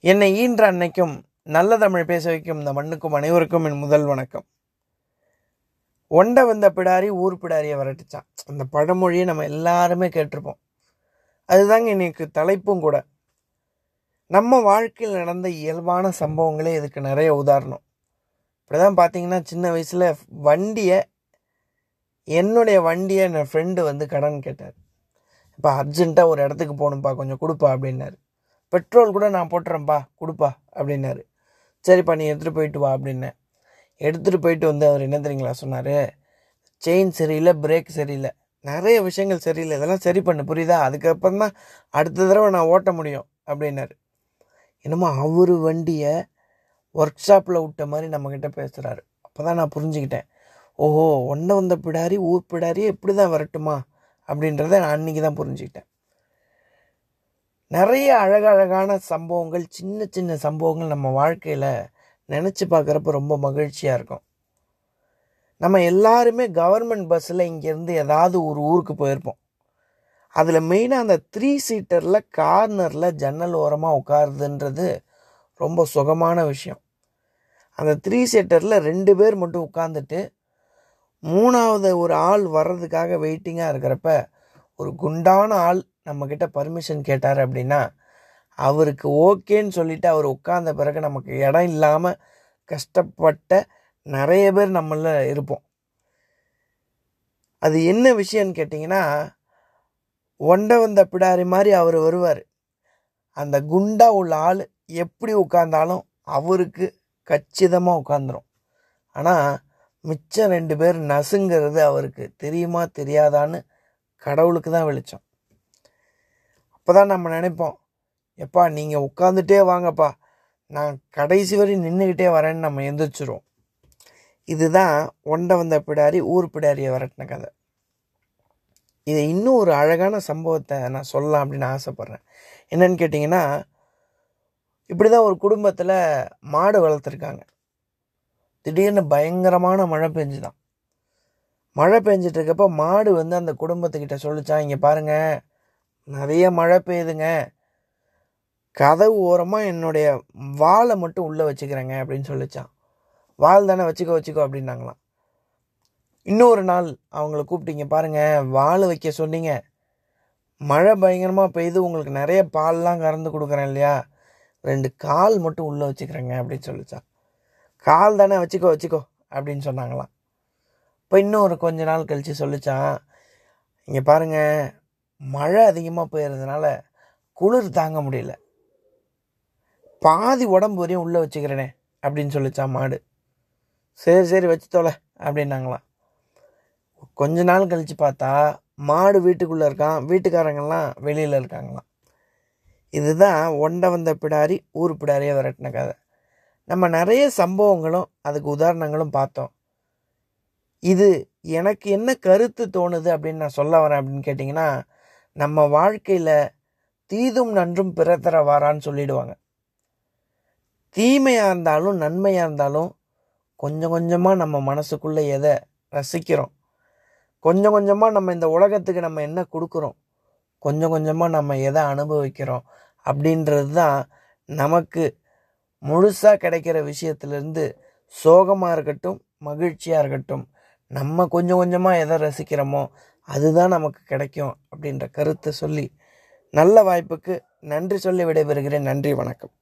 என்னை ஈன்ற அன்னைக்கும் நல்ல தமிழ் பேச வைக்கும் இந்த மண்ணுக்கும் அனைவருக்கும் என் முதல் வணக்கம். ஒண்டை வந்த பிடாரி ஊர் பிடாரியை விரட்டுச்சான். அந்த பழமொழியை நம்ம எல்லாருமே கேட்டிருப்போம். அதுதாங்க இன்னைக்கு தலைப்பும் கூட. நம்ம வாழ்க்கையில் நடந்த இயல்பான சம்பவங்களே இதுக்கு நிறைய உதாரணம். இப்படிதான் பார்த்தீங்கன்னா சின்ன வயசில் வண்டியை என்னுடைய வண்டியை என் ஃப்ரெண்டு வந்து கடன் கேட்டார். இப்போ அர்ஜென்ட்டாக ஒரு இடத்துக்கு போகணும்ப்பா கொஞ்சம் கொடுப்பா அப்படின்னாரு. பெட்ரோல் கூட நான் போட்டுறேன்ப்பா கொடுப்பா அப்படின்னாரு. சரிப்பா நீ எடுத்துகிட்டு போயிட்டு வா அப்படின்னேன். எடுத்துகிட்டு போயிட்டு வந்து அவர் என்ன தெரியுங்களா சொன்னார்? செயின் சரியில்லை பிரேக் சரியில்லை. நிறைய விஷயங்கள் சரியில்லை. இதெல்லாம் சரி பண்ணு புரியுதா? அதுக்கப்புறம் தான் அடுத்த தடவை நான் ஓட்ட முடியும் அப்படின்னாரு. என்னமோ அவர் வண்டியை ஒர்க் ஷாப்பில் விட்ட மாதிரி நம்மக்கிட்ட பேசுகிறாரு அப்போ தான் நான் புரிஞ்சுக்கிட்டேன். ஓஹோ ஒன்றை வந்த பிடாரி ஊர் பிடாரி எப்படி தான் வரட்டுமா அப்படின்றத நான் அன்றைக்கி தான் புரிஞ்சுக்கிட்டேன். நிறைய அழகழகான சம்பவங்கள் சின்ன சின்ன சம்பவங்கள் நம்ம வாழ்க்கையில் நினச்சி பார்க்குறப்ப ரொம்ப மகிழ்ச்சியாக இருக்கும். நம்ம எல்லாருமே கவர்மெண்ட் பஸ்ஸில் இங்கேருந்து ஏதாவது ஒரு ஊருக்கு போயிருப்போம். அதில் மெயினாக அந்த த்ரீ சீட்டரில் கார்னரில் ஜன்னல் ஓரமாக உட்காருதுன்றது ரொம்ப சுகமான விஷயம். அந்த த்ரீ சீட்டரில் ரெண்டு பேர் மட்டும் உட்காந்துட்டு மூணாவது ஒரு ஆள் வர்றதுக்காக வெயிட்டிங்காக இருக்கிறப்ப ஒரு குண்டான ஆள் நம்மக்கிட்ட பர்மிஷன் கேட்டார் அப்படின்னா அவருக்கு ஓகேன்னு சொல்லிவிட்டு அவர் உட்கார்ந்த பிறகு நமக்கு இடம் இல்லாமல் கஷ்டப்பட்ட நிறைய பேர் நம்மள இருப்போம். அது என்ன விஷயம்னு கேட்டிங்கன்னா ஒண்ட வந்த பிடாரி மாதிரி அவர் வருவார். அந்த குண்டா உள்ள ஆள் எப்படி உட்காந்தாலும் அவருக்கு கச்சிதமாக உட்காந்துரும் ஆனால் மிச்சம் ரெண்டு பேர் நசுங்கிறது அவருக்கு தெரியுமா தெரியாதான்னு கடவுளுக்கு தான் வெளிச்சம். அப்போ தான் நம்ம நினைப்போம் எப்பா நீங்கள் உட்காந்துட்டே வாங்கப்பா நான் கடைசி வரை நின்றுக்கிட்டே வரேன்னு நம்ம எந்திரிச்சிருவோம். இதுதான் ஒண்டை வந்த பிடாரி ஊர் பிடாரியை விரட்டின கதை. இது இன்னும் ஒரு அழகான சம்பவத்தை நான் சொல்லலாம் அப்படின்னு ஆசைப்பட்றேன். என்னன்னு கேட்டிங்கன்னா இப்படி தான் ஒரு குடும்பத்தில் மாடு வளர்த்துருக்காங்க. திடீர்னு பயங்கரமான மழை பெஞ்சுதான். மழை பெஞ்சிட்டு இருக்கப்போ மாடு வந்து அந்த குடும்பத்துக்கிட்ட சொல்லிச்சான் இங்கே பாருங்கள் நிறைய மழை பெய்யுதுங்க. கதவு ஓரமாக என்னுடைய வாழை மட்டும் உள்ளே வச்சுக்கிறேங்க அப்படின்னு சொல்லிச்சான். வால் தானே வச்சுக்கோ வச்சுக்கோ அப்படின்னாங்களாம். இன்னொரு நாள் அவங்கள கூப்பிட்டீங்க பாருங்கள் வாழை வைக்க சொன்னீங்க. மழை பயங்கரமாக பெய்து உங்களுக்கு நிறைய பால்லாம் கறந்து கொடுக்குறேன் இல்லையா? ரெண்டு கால் மட்டும் உள்ளே வச்சுக்கிறேங்க அப்படின்னு சொல்லிச்சான். கால் தானே வச்சுக்கோ வச்சுக்கோ அப்படின்னு சொன்னாங்களாம். இப்போ இன்னும் ஒரு கொஞ்ச நாள் கழித்து சொல்லிச்சான் இங்கே பாருங்க மழை அதிகமாக பெய்யறதுனால குளிர் தாங்க முடியல. பாதி உடம்பு வரையும் உள்ளே வச்சுக்கிறேனே அப்படின்னு சொல்லிச்சான் மாடு. சரி சரி வச்சு தொலை அப்படின்னாங்களாம். கொஞ்ச நாள் கழித்து பார்த்தா மாடு வீட்டுக்குள்ளே இருக்கான் வீட்டுக்காரங்கெல்லாம் வெளியில் இருக்காங்களாம். இதுதான் ஒண்டை வந்த பிடாரி ஊர் பிடாரியை விரட்டின கதை. நம்ம நிறைய சம்பவங்களும் அதுக்கு உதாரணங்களும் பார்த்தோம். இது எனக்கு என்ன கருத்து தோணுது அப்படின்னு நான் சொல்ல வரேன் அப்படின்னு கேட்டிங்கன்னா நம்ம வாழ்க்கையில் தீதும் நன்றும் பிறத்தர வாரான்னு சொல்லிடுவாங்க. தீமையாக இருந்தாலும் நன்மையாக இருந்தாலும் கொஞ்சம் கொஞ்சமாக நம்ம மனசுக்குள்ளே எதை ரசிக்கிறோம். கொஞ்சம் கொஞ்சமாக நம்ம இந்த உலகத்துக்கு நம்ம என்ன கொடுக்குறோம்? கொஞ்சம் கொஞ்சமாக நம்ம எதை அனுபவிக்கிறோம்? அப்படின்றது தான் நமக்கு முழுசாக கிடைக்கிற விஷயத்துலேருந்து சோகமாக இருக்கட்டும் மகிழ்ச்சியாக இருக்கட்டும் நம்ம கொஞ்சம் கொஞ்சமாக எதை ரசிக்கிறோமோ அதுதான் நமக்கு கிடைக்கும் அப்படின்ற கருத்தை சொல்லி நல்ல வாய்ப்புக்கு நன்றி சொல்லி விடைபெறுகிறேன். நன்றி வணக்கம்.